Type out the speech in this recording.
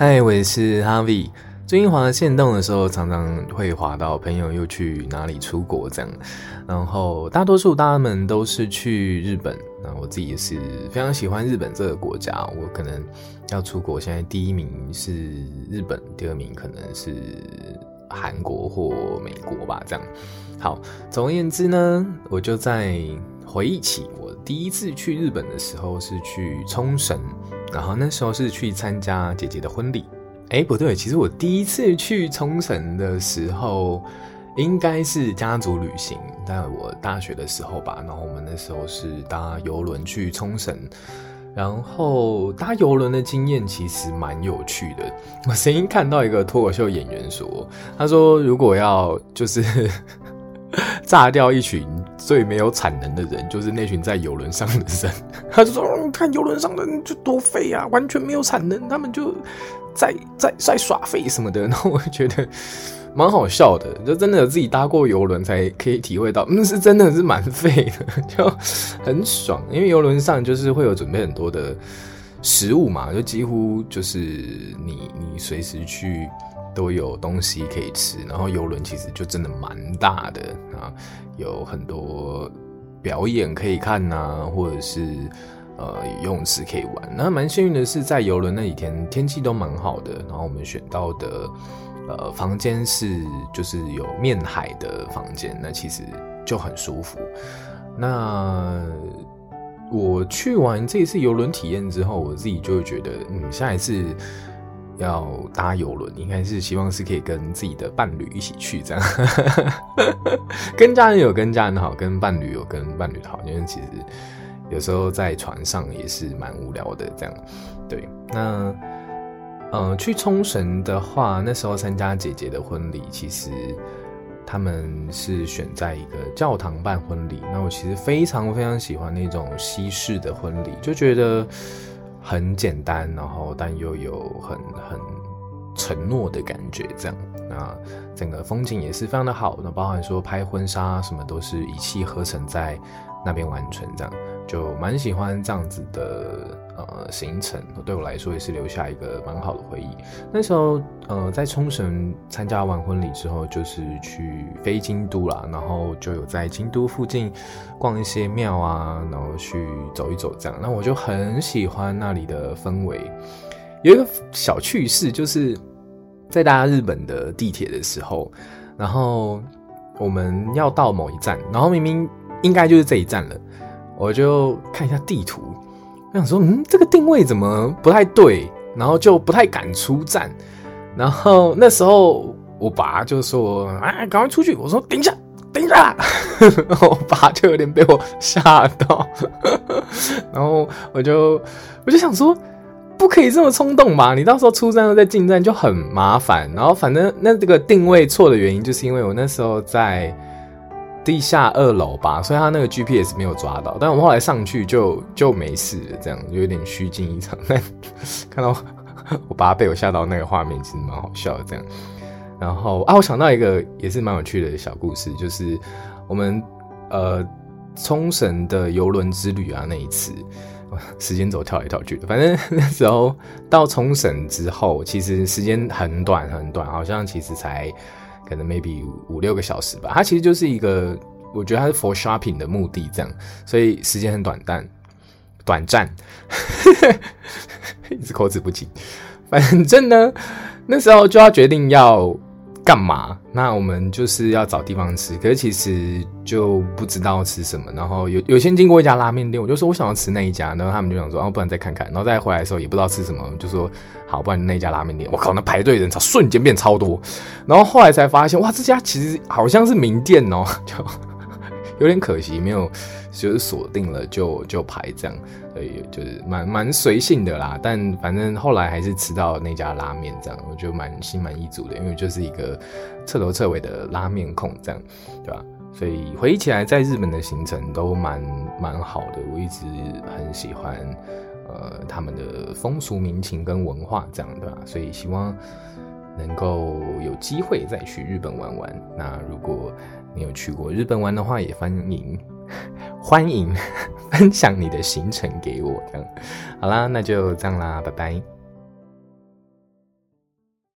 嗨，我是 Harvie。最近滑限动的时候，常常会滑到朋友又去哪里出国这样。然后大多数大家们都是去日本。那我自己也是非常喜欢日本这个国家。我可能要出国，现在第一名是日本，第二名可能是韩国或美国吧。这样。好，总而言之呢，我就在回忆起我第一次去日本的时候是去冲绳。然后那时候是去参加姐姐的婚礼，哎，不对，其实我第一次去冲绳的时候，应该是家族旅行，在我大学的时候吧。然后我们那时候是搭游轮去冲绳，然后搭游轮的经验其实蛮有趣的。我曾经看到一个脱口秀演员说，他说如果要就是。炸掉一群最没有产能的人，就是那群在游轮上的人。他就说：“、看游轮上的人就多废啊，完全没有产能，他们就在在在耍废什么的。”然后我觉得蛮好笑的，就真的自己搭过游轮才可以体会到，嗯，是真的是蛮废的，就很爽。因为游轮上就是会有准备很多的食物嘛，就几乎就是你你随时去。都有东西可以吃，然后游轮其实就真的蛮大的啊，有很多表演可以看呐、或者是呃游泳池可以玩。那蛮幸运的是，在游轮那几天天气都蛮好的，然后我们选到的呃房间是就是有面海的房间，那其实就很舒服。那我去完这一次游轮体验之后，我自己就会觉得，嗯，下一次。要搭邮轮，应该是希望是可以跟自己的伴侣一起去这样，跟家人有跟家人好，跟伴侣有跟伴侣好，因为其实有时候在船上也是蛮无聊的这样。对，那呃去冲绳的话，那时候参加姐姐的婚礼，其实他们是选在一个教堂办婚礼，那我其实非常非常喜欢那种西式的婚礼，就觉得。很简单，然后但又有很很承诺的感觉，这样，那整个风景也是非常的好，那包含说拍婚纱什么都是一气呵成在那边完成，这样。就蛮喜欢这样子的呃行程，对我来说也是留下一个蛮好的回忆。那时候呃在冲绳参加完婚礼之后，就是去飞京都啦，然后就有在京都附近逛一些庙啊，然后去走一走这样，那我就很喜欢那里的氛围。有一个小趣事，就是在搭日本的地铁的时候，然后我们要到某一站，然后明明应该就是这一站了。我就看一下地图，我想说，嗯，这个定位怎么不太对？然后就不太敢出站。然后那时候我爸就说：“啊，赶快出去！”我说：“等一下，等一下。”我爸就有点被我吓到。然后我就我就想说，不可以这么冲动吧？你到时候出站了再进站就很麻烦。然后反正那这个定位错的原因，就是因为我那时候在。地下二楼吧，所以他那个 GPS 没有抓到，但我们后来上去就就没事了，这样有点虚惊一场。但 看到我爸被我吓到那个画面，其实蛮好笑的。这样，然后啊，我想到一个也是蛮有趣的小故事，就是我们呃冲绳的游轮之旅啊，那一次时间轴跳来跳去的，反正 那时候到冲绳之后，其实时间很短很短，好像其实才。可能 maybe 五六个小时吧，它其实就是一个，我觉得它是 for shopping 的目的这样，所以时间很短暂，短暂，一直口齿不清。反正呢，那时候就要决定要。干嘛？那我们就是要找地方吃，可是其实就不知道吃什么。然后有有先经过一家拉面店，我就说我想要吃那一家，然后他们就想说，哦，不然再看看。然后再回来的时候也不知道吃什么，就说好，不然那家拉面店。我靠，那排队人潮瞬间变超多。然后后来才发现，哇，这家其实好像是名店哦，就有点可惜，没有就是锁定了就就排这样。所以就是蛮蛮随性的啦，但反正后来还是吃到那家拉面，这样我就蛮心满意足的，因为就是一个彻头彻尾的拉面控，这样对吧？所以回忆起来，在日本的行程都蛮蛮好的，我一直很喜欢呃他们的风俗民情跟文化，这样对吧？所以希望能够有机会再去日本玩玩。那如果你有去过日本玩的话，也欢迎。欢迎分享你的行程给我，这样好啦，那就这样啦，拜拜。